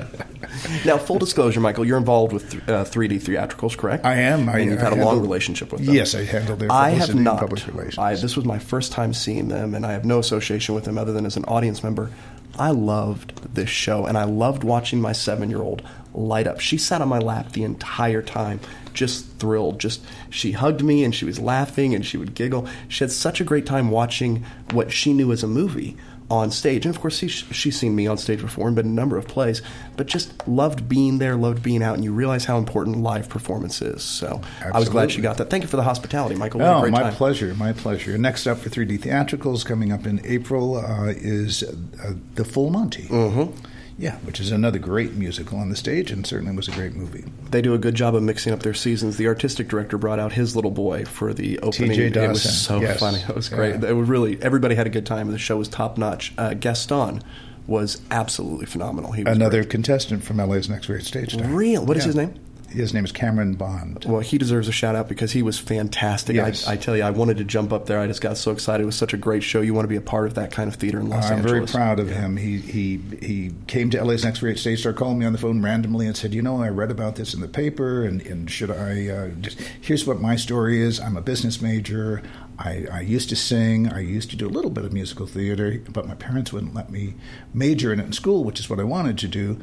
Now, full disclosure, Michael, you're involved with uh, 3D theatricals, correct? I am. I, and you've I had a long relationship with them. Yes, I handle their I have not. public relations. I, this was my first time seeing them, and I have no association with them other than as an audience member. I loved this show, and I loved watching my seven-year-old light up. She sat on my lap the entire time, just thrilled. Just she hugged me, and she was laughing, and she would giggle. She had such a great time watching what she knew as a movie on stage. And of course, she, she's seen me on stage before and been in a number of plays, but just loved being there, loved being out, and you realize how important live performance is. So I was glad she got that. Thank you for the hospitality, Michael. Oh, my time. pleasure, my pleasure. Next up for 3D Theatricals coming up in April uh, is uh, The Full Monty. Mm-hmm. Yeah, which is another great musical on the stage and certainly was a great movie. They do a good job of mixing up their seasons. The artistic director brought out his little boy for the opening. T.J. It was so yes. funny. It was great. Yeah. It was really everybody had a good time. The show was top notch. Uh, Gaston was absolutely phenomenal. He was Another great. contestant from LA's Next Great Stage Star. Real. What is Yeah. his name? His name is Cameron Bond. Well, he deserves a shout out because he was fantastic. Yes. I, I tell you, I wanted to jump up there. I just got so excited. It was such a great show. You want to be a part of that kind of theater in Los I'm Angeles. very proud of him. He he he came to LA's Next Great Stage Star, called me on the phone randomly, and said, "You know, I read about this in the paper, and, and should I uh, just? Here's what my story is. I'm a business major. I, I used to sing. I used to do a little bit of musical theater, but my parents wouldn't let me major in it in school, which is what I wanted to do."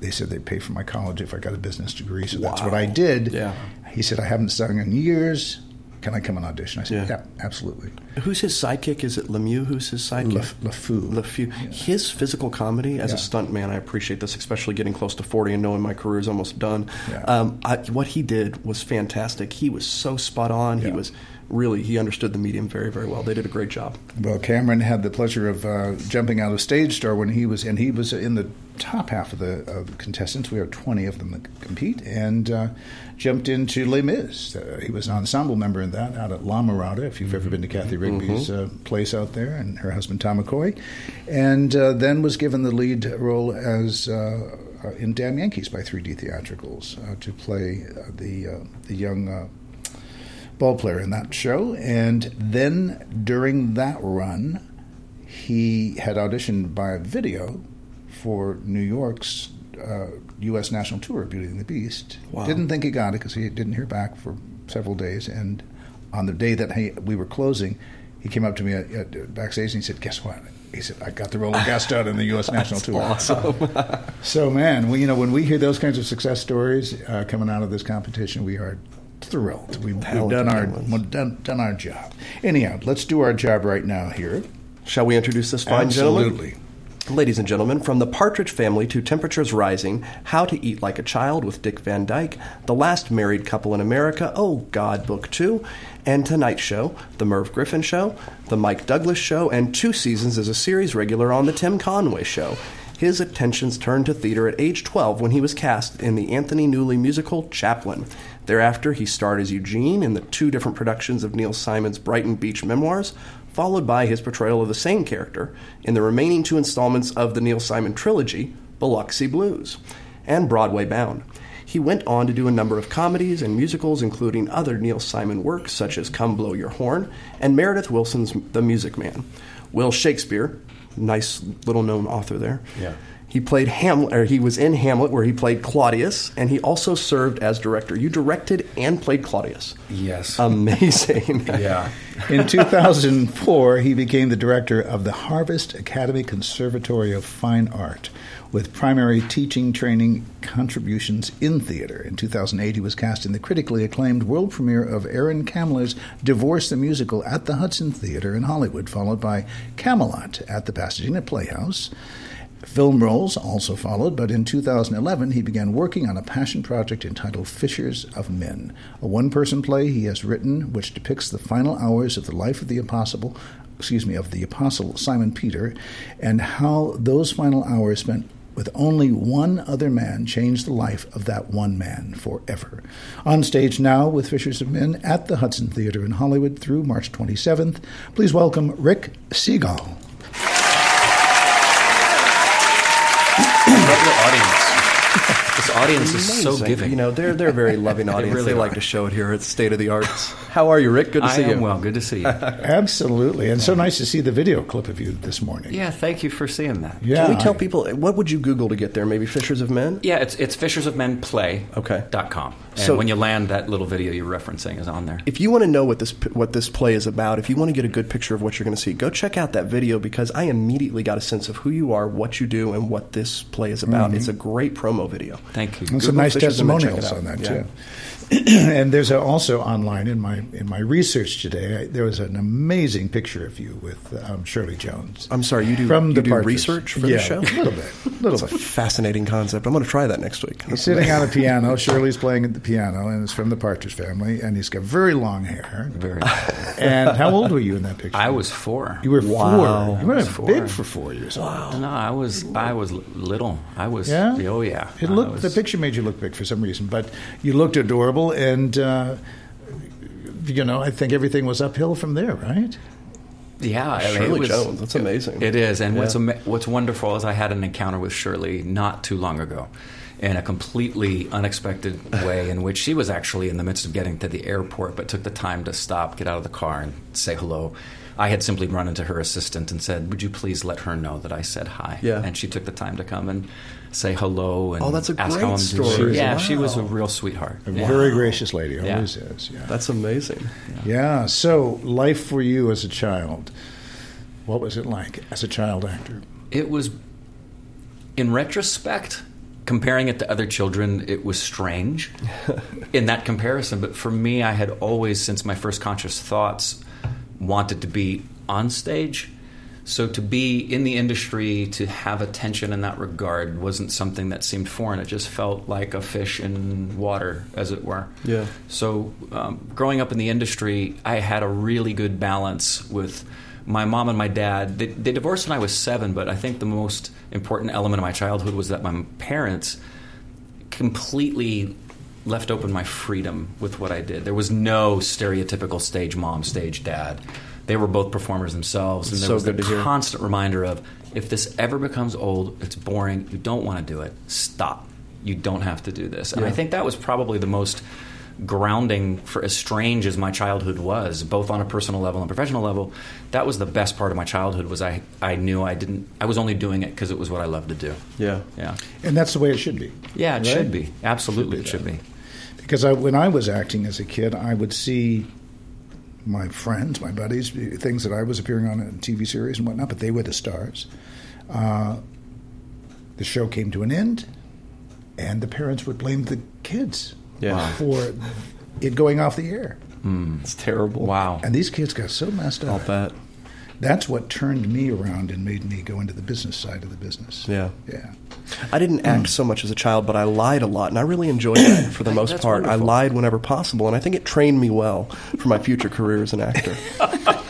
They said they'd pay for my college if I got a business degree, so that's what I did. Yeah. He said, I haven't sung in years. Can I come and audition? I said, Yeah. yeah, absolutely. Who's his sidekick? Is it Lemieux? Who's his sidekick? Le- LeFou. LeFou. His physical comedy as a stunt man, I appreciate this, especially getting close to 40 and knowing my career is almost done. Yeah. Um, I, what he did was fantastic. He was so spot on. He was really, he understood the medium very, very well. They did a great job. Well, Cameron had the pleasure of uh, jumping out of Stage Star when he was, and he was in the top half of the, of the contestants. We have 20 of them that compete, and uh, jumped into Les Mis. Uh, he was an ensemble member in that out at La Mirada, if you've ever been to Cathy Rigby's uh, place out there, and her husband Tom McCoy. And uh, then was given the lead role as uh, uh, in Damn Yankees by 3D Theatricals uh, to play uh, the, uh, the young. Uh, ball player in that show. And then during that run, he had auditioned by video for New York's uh, U.S. national tour of Beauty and the Beast. Wow. Didn't think he got it because he didn't hear back for several days. And on the day that he, we were closing, he came up to me at, at backstage and he said, "Guess what?" He said, "I got the role of Gaston in the U.S. national tour." Awesome. So, man, we, you know, when we hear those kinds of success stories uh, coming out of this competition, we are thrilled. We've, we've done our done, done our job. Anyhow, let's do our job right now here. Shall we introduce this fine gentleman? Absolutely. Ladies and gentlemen, from the Partridge Family to Temperatures Rising, How to Eat Like a Child with Dick Van Dyke, The Last Married Couple in America, Oh God, Book 2, and Tonight Show, The Merv Griffin Show, The Mike Douglas Show, and two seasons as a series regular on The Tim Conway Show. His attentions turned to theater at age 12 when he was cast in the Anthony Newley musical Chaplin. Thereafter, he starred as Eugene in the two different productions of Neil Simon's Brighton Beach memoirs, followed by his portrayal of the same character in the remaining two installments of the Neil Simon trilogy, Biloxi Blues, and Broadway Bound. He went on to do a number of comedies and musicals, including other Neil Simon works such as Come Blow Your Horn and Meredith Willson's The Music Man. Will Shakespeare, nice little known author there. Yeah. He played Hamlet, or he was in Hamlet, where he played Claudius, and he also served as director. You directed and played Claudius. Yes. Amazing. yeah. In 2004, he became the director of the Harvest Academy Conservatory of Fine Art, with primary teaching training contributions in theater. In 2008, he was cast in the critically acclaimed world premiere of Erin Kamler's Divorce the Musical at the Hudson Theater in Hollywood, followed by Camelot at the Pasadena Playhouse. Film roles also followed, but in 2011 he began working on a passion project entitled Fishers of Men, a one person play he has written which depicts the final hours of the life of the apostle, excuse me, of the apostle Simon Peter, and how those final hours spent with only one other man changed the life of that one man forever. On stage now with Fishers of Men at the Hudson Theater in Hollywood through March 27th, please welcome Rick Segall. Love your audience. This audience is so giving. You know, they're they're a very loving audience. really they like to show it here at State of the Arts. How are you, Rick? Good to I see am you. well. Good to see you. Absolutely. And so nice to see the video clip of you this morning. yeah, thank you for seeing that. Yeah. Can we tell I- people what would you Google to get there? Maybe Fishers of Men. Yeah, it's it's Fishers of Men Play. Okay. Dot com. And So- when you land, that little video you're referencing is on there. If you want to know what this what this play is about, if you want to get a good picture of what you're going to see, go check out that video because I immediately got a sense of who you are, what you do, and what this play is about. It's mm-hmm. a great promo video. Thank you. And some nice Fishes and then check it testimonials on that Yeah. too. and there's a, also online in my in my research today. I, there was an amazing picture of you with um, Shirley Jones. I'm sorry, you do from you the do research for yeah, the show? A little bit, a little It's a fascinating concept. I'm going to try that next week. He's sitting on a piano. Shirley's playing at the piano, and it's from the Partridge family. And he's got very long hair. Very. And how old were you in that picture? I was four. You were Wow. four. You were I big for four years old. No, I was I was little. I was. Yeah. Oh yeah. It looked. was- The picture made you look big for some reason, but you looked adorable, and uh, you know, I think everything was uphill from there, right? Yeah, I mean, Shirley it was, Jones, that's amazing. It is, and what's ama- what's wonderful is I had an encounter with Shirley not too long ago, in a completely unexpected way, in which she was actually in the midst of getting to the airport, but took the time to stop, get out of the car, and say hello. I had simply run into her assistant and said, "Would you please let her know that I said hi?" Yeah. and she took the time to come and say hello and Oh, that's a ask great how I'm story. doing. Yeah, she was a real sweetheart. A Yeah. very gracious lady, Yeah. always is. Yeah. That's amazing. yeah. So, life for you as a child. What was it like as a child actor? It was, in retrospect, comparing it to other children, it was strange in that comparison. But for me, I had always, since my first conscious thoughts, wanted to be on stage. So to be in the industry, to have attention in that regard, wasn't something that seemed foreign. It just felt like a fish in water, as it were. Yeah. So, um, growing up in the industry, I had a really good balance with my mom and my dad. They, they divorced when I was seven, but I think the most important element of my childhood was that my parents completely left open my freedom with what I did. There was no stereotypical stage mom, stage dad. They were both performers themselves, and there So was good the to hear. constant reminder of if this ever becomes old, it's boring, you don't want to do it, stop. You don't have to do this. And I think that was probably the most grounding for as strange as my childhood was, both on a personal level and professional level. That was the best part of my childhood was I, I knew I didn't I was only doing it because it was what I loved to do. Yeah. Yeah. And that's the way it should be. Yeah, it Right? should be. Absolutely, Should be it should be. Because I, when I was acting as a kid, I would see my friends, my buddies, things that I was appearing on in TV series and whatnot, but they were the stars. Uh, the show came to an end, and the parents would blame the kids Yeah. for it going off the air. It's terrible. Wow. And these kids got so messed up. I'll up. bet. That's what turned me around and made me go into the business side of the business. Yeah. Yeah. I didn't act so much as a child, but I lied a lot, and I really enjoyed that for the most part. I lied whenever possible, and I think it trained me well for my future career as an actor.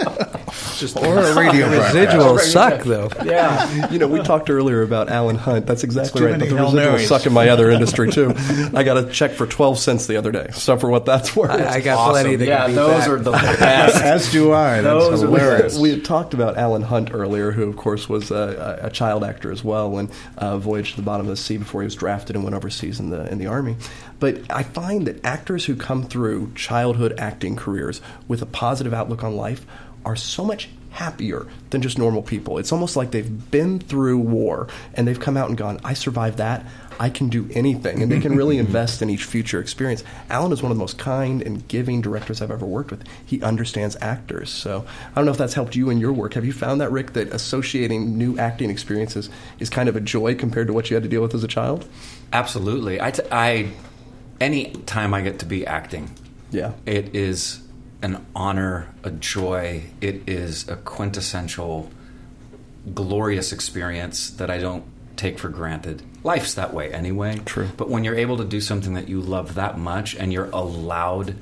Or a radio broadcast. Residuals suck, though. Yeah. you know, we talked earlier about Allan Hunt. That's exactly right. But many the Hail residuals Marys. suck in my other industry too. I got a check for twelve cents the other day. So for what that's worth, I, I got plenty that yeah, can those that. are the best. As do I. That's Those are hilarious. We had talked about Allan Hunt earlier, who, of course, was a, a child actor as well when uh, Voyage to the Bottom of the Sea before he was drafted and went overseas in the in the army. But I find that actors who come through childhood acting careers with a positive outlook on life are so much happier than just normal people. It's almost like they've been through war and they've come out and gone, "I survived that." I can do anything, and they can really invest in each future experience. Allan is one of the most kind and giving directors I've ever worked with. He understands actors, so I don't know if that's helped you in your work. Have you found that, Rick, that associating new acting experiences is kind of a joy compared to what you had to deal with as a child? Absolutely. I, t- I any time I get to be acting, Yeah. it is an honor, a joy. It is a quintessential, glorious experience that I don't take for granted. Life's that way anyway. True. But when you're able to do something that you love that much and you're allowed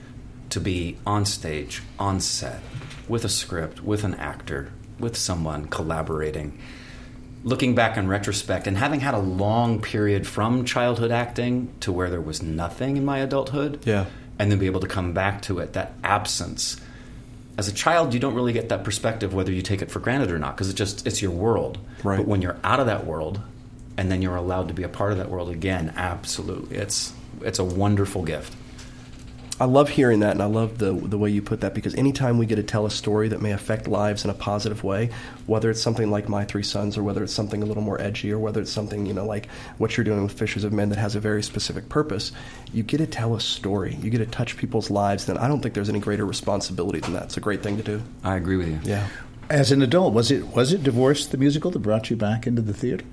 to be on stage, on set, with a script, with an actor, with someone collaborating, looking back in retrospect and having had a long period from childhood acting to where there was nothing in my adulthood Yeah. And then be able to come back to it that absence as a child you don't really get that perspective whether you take it for granted or not because it's just it's your world Right. but when you're out of that world and then you're allowed to be a part of that world again. Absolutely, it's it's a wonderful gift. I love hearing that, and I love the the way you put that because anytime we get to tell a story that may affect lives in a positive way, whether it's something like My Three Sons, or whether it's something a little more edgy, or whether it's something you know like what you're doing with Fishers of Men that has a very specific purpose, you get to tell a story. You get to touch people's lives. And I don't think there's any greater responsibility than that. It's a great thing to do. I agree with you. Yeah. As an adult, was it was it Divorce the musical that brought you back into the theater,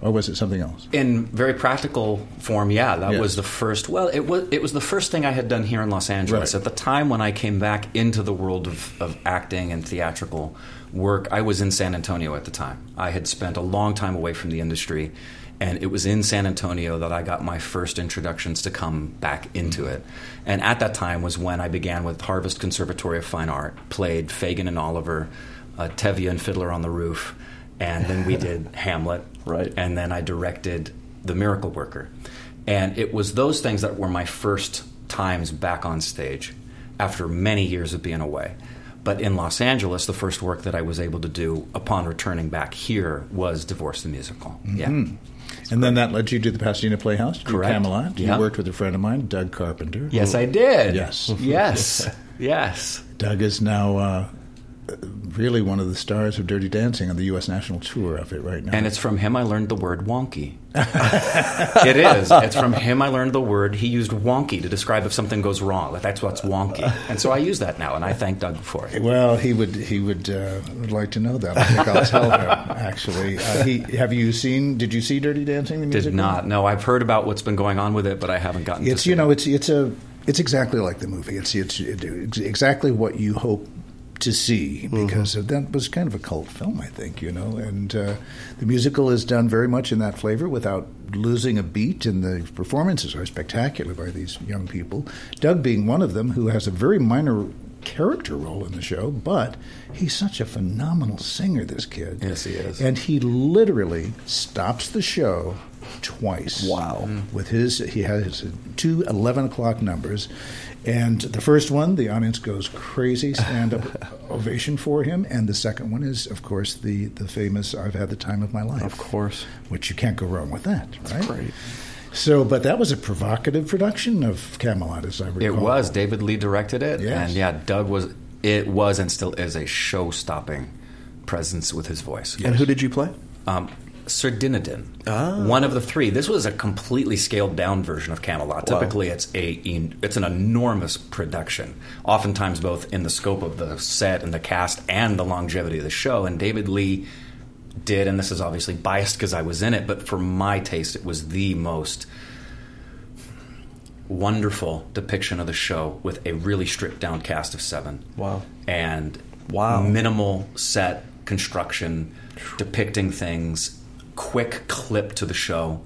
or was it something else? In very practical form, yeah, that Yeah. was the first. Well, it was it was the first thing I had done here in Los Angeles. Right. At the time when I came back into the world of, of acting and theatrical work, I was in San Antonio at the time. I had spent a long time away from the industry, and it was in San Antonio that I got my first introductions to come back into it. And at that time was when I began with Harvest Conservatory of Fine Art, played Fagin and Oliver, uh, Tevye and Fiddler on the Roof, and then we did Hamlet, Right. and then I directed The Miracle Worker. And it was those things that were my first times back on stage after many years of being away. But in Los Angeles, the first work that I was able to do upon returning back here was Divorce the Musical. Yeah. And then that led you to the Pasadena Playhouse, Correct. Camelot. Yeah. You worked with a friend of mine, Doug Carpenter. Yes, I did. Yes. Yes. yes. Doug is now uh, really one of the stars of Dirty Dancing on the U.S. national tour of it right now. And it's from him I learned the word wonky. it is. It's from him I learned the word. He used wonky to describe if something goes wrong. Like that's what's wonky. And so I use that now, and I thank Doug for it. well, he would he would uh, would like to know that. I think I'll tell him. Actually, uh, he have you seen? Did you see Dirty Dancing? The Did not. No, I've heard about what's been going on with it, but I haven't gotten. to It's see you know it. it's it's a it's exactly like the movie. It's it's, it's exactly what you hope to see because that was kind of a cult film, I think. You know, and uh, the musical is done very much in that flavor without losing a beat, and the performances are spectacular by these young people. Doug being one of them, who has a very minor character role in the show, but he's such a phenomenal singer. This kid, Yes, he is. and he literally stops the show twice. Wow. With his, he has two 11 o'clock numbers. And the first one, the audience goes crazy, stand up ovation for him. And the second one is, of course, the, the famous I've Had the Time of My Life. Of course. Which you can't go wrong with that, right? great. So, but that was a provocative production of Camelot, as I recall. It was. David Lee directed it, Yes. and yeah, Doug was. It was and still is a show-stopping presence with his voice. And who did you play? Um, Sir Dinadan, Ah. one of the three. This was a completely scaled down version of Camelot. Wow. Typically, it's a it's an enormous production. Oftentimes, both in the scope of the set and the cast and the longevity of the show. And David Lee did, and this is obviously biased because I was in it, but for my taste, it was the most wonderful depiction of the show with a really stripped down cast of seven Wow. and Wow. minimal set construction, depicting things, quick clip to the show.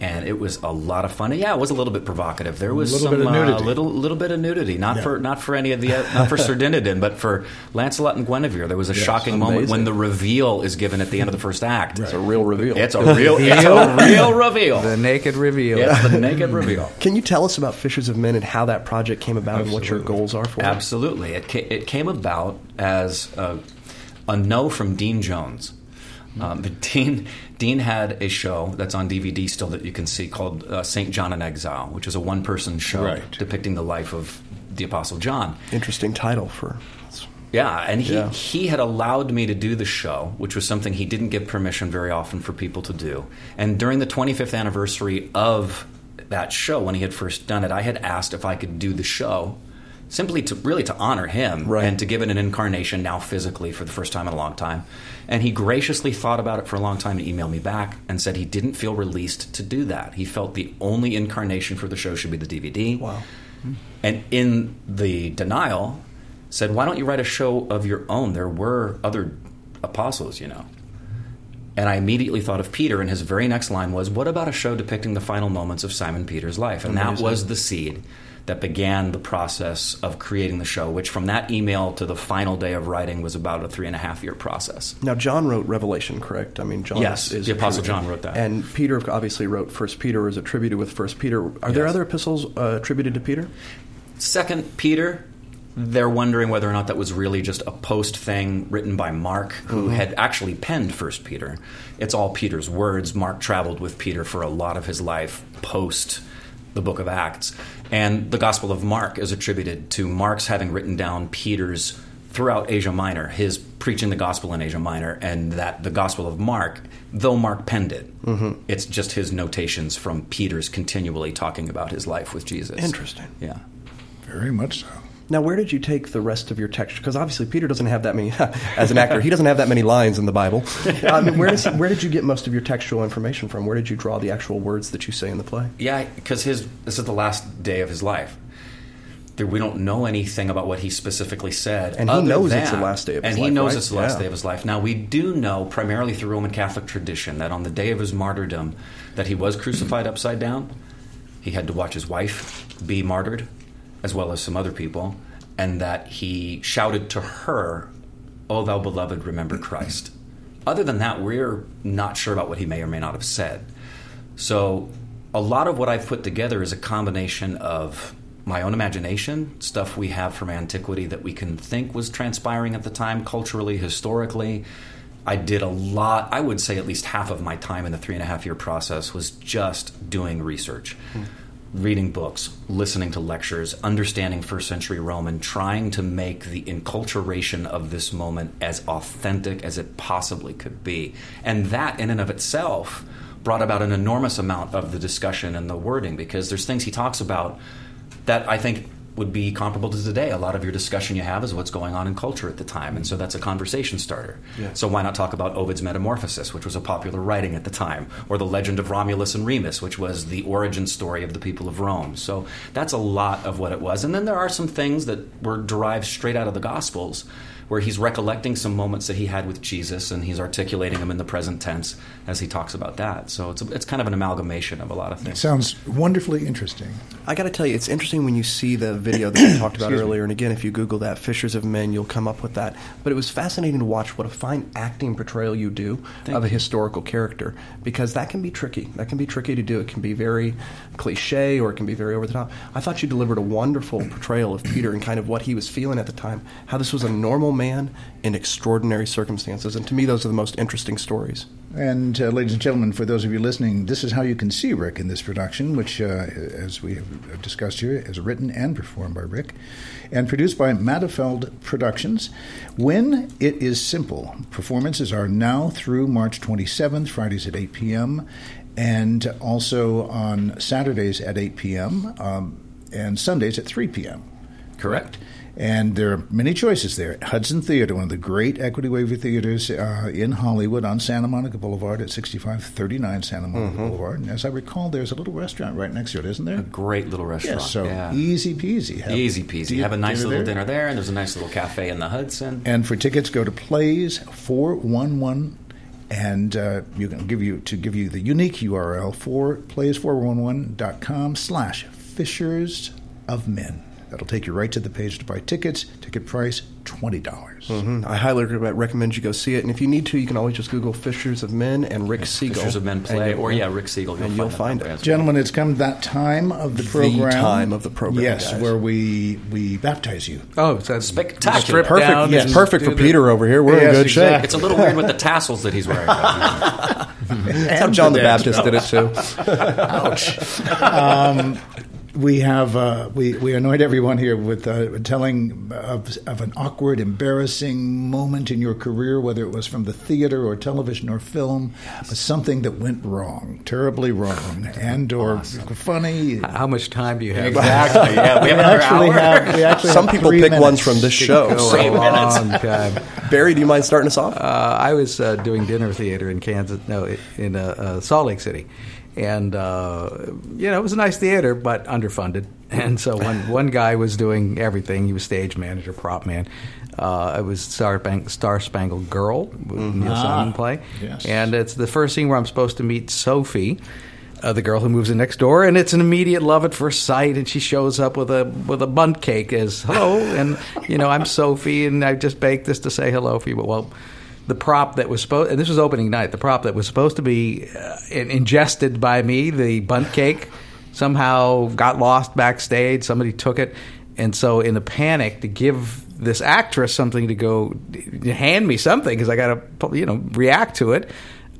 And it was a lot of fun. Yeah, it was a little bit provocative. There was little some bit of uh, little little bit of nudity, not Yeah. for not for any of the not for Sir Dinadan, but for Lancelot and Guinevere. There was a shocking moment when the reveal is given at the end of the first act. It's a real reveal. It's a real it's a real reveal. The naked reveal. It's the naked reveal. Can you tell us about Fishers of Men and how that project came about and what your goals are for it? Absolutely. It, ca- it came about as a, a no from Dean Jones. Um, but Dean, Dean had a show that's on DVD still that you can see called uh, St. John in Exile, which is a one person show Right. depicting the life of the Apostle John. Interesting title for. Yeah, and he, Yeah. he had allowed me to do the show, which was something he didn't give permission very often for people to do. And during the 25th anniversary of that show, when he had first done it, I had asked if I could do the show simply to really to honor him Right. and to give it an incarnation now physically for the first time in a long time. And he graciously thought about it for a long time and emailed me back and said he didn't feel released to do that. He felt the only incarnation for the show should be the DVD. Wow. And in the denial, said, Why don't you write a show of your own? There were other apostles, you know. And I immediately thought of Peter, and his very next line was, What about a show depicting the final moments of Simon Peter's life? And that was the seed that began the process of creating the show, which from that email to the final day of writing was about a three and a half year process. Now, John wrote Revelation, correct? I mean, John Yes, is the Apostle John wrote that. and Peter obviously wrote First Peter, is attributed with First Peter. Are there other epistles uh, attributed to Peter? Second Peter, they're wondering whether or not that was really just a post thing written by Mark, who had actually penned First Peter. It's all Peter's words. Mark traveled with Peter for a lot of his life post the book of Acts. And the Gospel of Mark is attributed to Mark's having written down Peter's throughout Asia Minor, his preaching the gospel in Asia Minor, and that the Gospel of Mark, though Mark penned it, mm-hmm. it's just his notations from Peter's continually talking about his life with Jesus. Interesting. Yeah. Very much so. Now, where did you take the rest of your text? Because obviously Peter doesn't have that many, as an actor, he doesn't have that many lines in the Bible. I mean, um, where, does, where did you get most of your textual information from? Where did you draw the actual words that you say in the play? Yeah, because his this is the last day of his life. There, we don't know anything about what he specifically said, And he knows it's the last day of his life. and he knows right? it's the last Yeah. day of his life. Now we do know, primarily through Roman Catholic tradition, that on the day of his martyrdom, that he was crucified upside down. He had to watch his wife be martyred, as well as some other people, and that he shouted to her, "O thou beloved, remember Christ." Other than that, we're not sure about what he may or may not have said. So, a lot of what I've put together is a combination of my own imagination, stuff we have from antiquity that we can think was transpiring at the time, culturally, historically. I did a lot, I would say at least half of my time in the three and a half year process was just doing research. Hmm. Reading books, listening to lectures, understanding first century Rome, and trying to make the enculturation of this moment as authentic as it possibly could be. And that, in and of itself, brought about an enormous amount of the discussion and the wording because there's things he talks about that I think would be comparable to today. A lot of your discussion you have is what's going on in culture at the time, and so that's a conversation starter. So why not talk about Ovid's Metamorphosis, which was a popular writing at the time, or the legend of Romulus and Remus, which was the origin story of the people of Rome. So that's a lot of what it was. And then there are some things that were derived straight out of the Gospels. Where he's recollecting some moments that he had with Jesus, and he's articulating them in the present tense as he talks about that. So it's a, it's kind of an amalgamation of a lot of things. It Sounds wonderfully interesting. I got to tell you, it's interesting when you see the video that we talked about earlier. And again, if you Google that, Fishers of Men, you'll come up with that. But it was fascinating to watch what a fine acting portrayal you do of a historical character because that can be tricky. That can be tricky to do. It can be very cliche or it can be very over the top. I thought you delivered a wonderful portrayal of Peter and kind of what he was feeling at the time, how this was a normal man in extraordinary circumstances. And to me, those are the most interesting stories. And, uh, ladies and gentlemen, for those of you listening, this is how you can see Rick in this production, which, uh, as we have discussed here, is written and performed by Rick and produced by Matterfeld Productions. When It Is Simple, performances are now through March 27th, Fridays at 8 p.m., and also on Saturdays at 8 p.m. Um, and Sundays at 3 p.m. Correct. And there are many choices there. Hudson Theater, one of the great equity waiver theaters uh, in Hollywood on Santa Monica Boulevard at 6539 Santa Monica Boulevard. And as I recall, there's a little restaurant right next to it, isn't there? A great little restaurant. Yes, so yeah. easy peasy. Have Easy peasy. Have a nice little there. dinner there, and there's a nice little cafe in the Hudson. And for tickets, go to Plays four one one, and uh, you can give you to give you the unique URL for plays411.com slash Fishers of Men. That'll take you right to the page to buy tickets. Ticket price twenty dollars. Mhm. I highly recommend you go see it. And if you need to, you can always just Google Fishers of Men and Rick Segall. Pictures of Men and play, or yeah, Rick Segall. and you'll that find number it. well. Gentlemen, it's come that time of the The program. time of the program, Yes, guys. where we we baptize you. Oh, so that's Spectacular. strip Perfect. down Yes, perfect for the- Peter over here. We're in good exactly. shape. It's a little weird with the tassels that he's wearing. That's how John the Baptist did it too. We have uh, we we anoint everyone here with uh, telling of, of an awkward, embarrassing moment in your career, whether it was from the theater or television or film, but something that went wrong, terribly wrong, and or funny. How much time do you have? exactly. Yeah, we We have another actually hour. have we actually Some have people three pick minutes. ones from this show. So, long time. Barry, do you mind starting us off? Uh, I was uh, doing dinner theater in Kansas, no, in uh, uh, Salt Lake City, and uh, you know it was a nice theater, but underfunded. And so one one guy was doing everything. He was stage manager, prop man. Uh, it was Star, Bang- Star Spangled Girl, with Neil Simon play, yes. and it's the first scene where I'm supposed to meet Sophie. Uh, the girl who moves in next door, and it's an immediate love at first sight. And she shows up with a with a Bundt cake as hello, and you know I'm Sophie, and I just baked this to say hello for you. But well, the prop that was supposed, and this was opening night, the prop that was supposed to be uh, ingested by me, the Bundt cake, somehow got lost backstage. Somebody took it, And so, in the panic, to give this actress something to go hand me something because I got to you know react to it.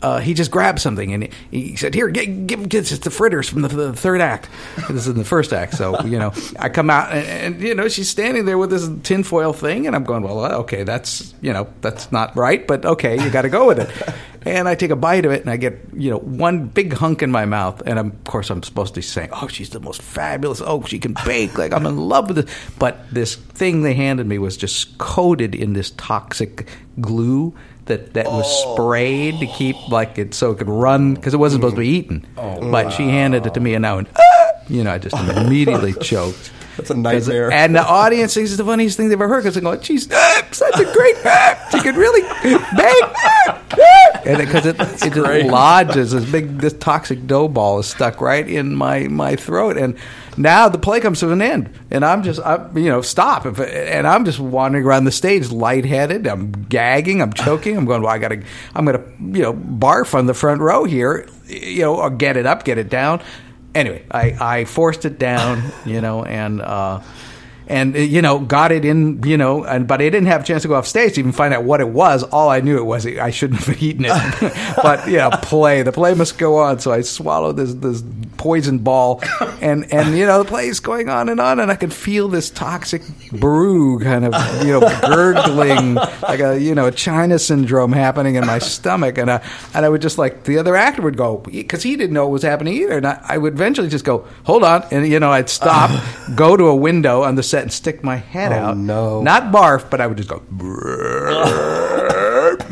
Uh, he just grabbed something and he said, "Here, give, give, this the fritters from the, the, third act." This is in the first act, so you know, I come out and, and, you know she's standing there with this tinfoil thing, and I'm going, "Well, okay, that's you know that's not right, but okay, you got to go with it." and I take a bite of it, and I get you know one big hunk in my mouth, and I'm, of course I'm supposed to be saying, "Oh, she's the most fabulous! Oh, she can bake! Like I'm in love with this." But this thing they handed me was just coated in this toxic glue that that was Oh. sprayed to keep like it so it could run because it wasn't supposed to be eaten. Oh, but she handed it to me, and I went, ah! you know, I just immediately choked. That's a nightmare. And the audience thinks it's the funniest thing they've ever heard because they're going, she's ah, such a great, ah, she could really bake. ah, ah." And because it, it just lodges, this big, this toxic dough ball is stuck right in my, my throat. And now the play comes to an end. And I'm just, I'm, you know, stop. If, and I'm just wandering around the stage lightheaded. I'm gagging. I'm choking. I'm going, well, I got to, I'm going to, you know, barf on the front row here, you know, or get it up, get it down anyway, I, I forced it down, you know, and uh, and uh, you know got it in, you know, and but I didn't have a chance to go off stage to even find out what it was. All I knew it was I shouldn't have eaten it. but yeah, play the play must go on. So I swallowed this this poison ball, and and you know the play is going on and on, and I could feel this toxic brew kind of you know gurgling like a you know a China syndrome happening in my stomach, and I and I would just like the other actor would go because he didn't know what was happening either, and I, I would eventually just go hold on, and you know I'd stop, go to a window on the set and stick my head Oh, out, no. not barf, but I would just go.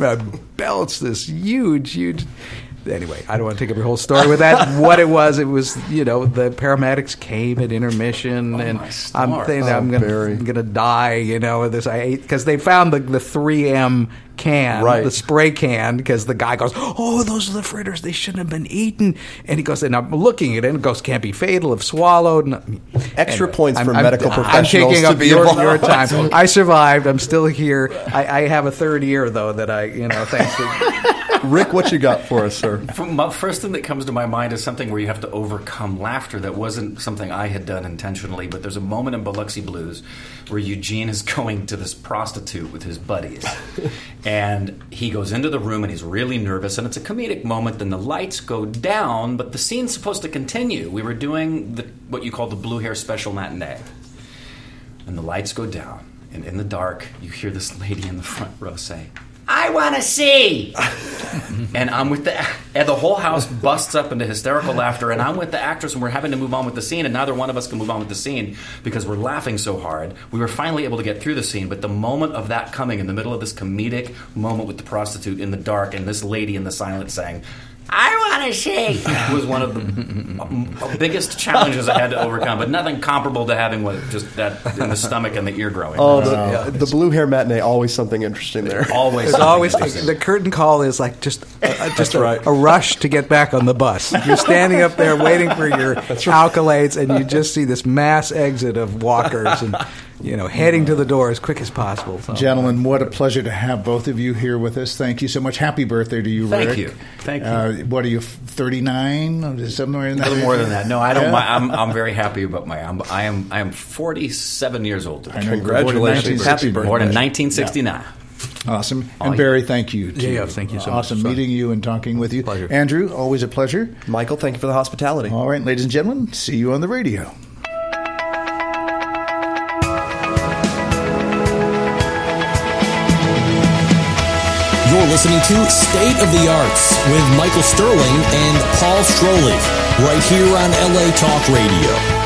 I'd belch this huge, huge. Anyway, I don't want to take up your whole story with that. what it was, it was you know the paramedics came at intermission, and I'm thinking Oh, I'm gonna I'm gonna die. You know, this I ate because they found the the 3M can, Right. the spray can, because the guy goes, "Oh, those are the fritters. They shouldn't have been eaten." And he goes, and I'm looking at it, and it goes, "Can't be fatal if swallowed." And, Extra anyway, points for I'm- medical I'm professionals taking to up be your, your time. I survived. I'm still here. I, I have a third year though that I, you know, thanks to. Rick, what you got for us, sir? My first thing that comes to my mind is something where you have to overcome laughter. That wasn't something I had done intentionally, but there's a moment in Biloxi Blues where Eugene is going to this prostitute with his buddies, and he goes into the room and he's really nervous, and it's a comedic moment. Then the lights go down, but the scene's supposed to continue. We were doing the, what you call the blue hair special matinee, and the lights go down, and in the dark you hear this lady in the front row say. I want to see. and I'm with the and the whole house busts up into hysterical laughter, and I'm with the actress, and we're having to move on with the scene, and neither one of us can move on with the scene because we're laughing so hard. We were finally able to get through the scene, but the moment of that coming in the middle of this comedic moment with the prostitute in the dark and this lady in the silence saying. I want to see was one of the um, biggest challenges I had to overcome, but nothing comparable to having what just that in the stomach and the ear growing. Oh, the, the blue hair matinee, always something interesting there. always, It's always the curtain call is like just uh, just a, right. a rush to get back on the bus. You're standing up there waiting for your accolades, and you just see this mass exit of walkers and you know heading to the door as quick as possible. So. Gentlemen, what a pleasure to have both of you here with us. Thank you so much. Happy birthday to you, Thank Rick. you. Thank you. Uh, what are you, 39? Somewhere in that? A little more than that. No, I don't. Yeah. mi- I'm, I'm very happy about my. I'm, I am. I am 47 years old. I know you were Congratulations. Happy birthday. Born in 1969. Awesome. Oh, And. Barry, thank you. Too. Yeah, yeah, thank you so much. Awesome meeting you and talking with you. Pleasure. Andrew, always a pleasure. Michael, thank you for the hospitality. All right, ladies and gentlemen, see you on the radio. You're listening to State of the Arts with Michael Sterling and Paul Strolley, right here on LA Talk Radio.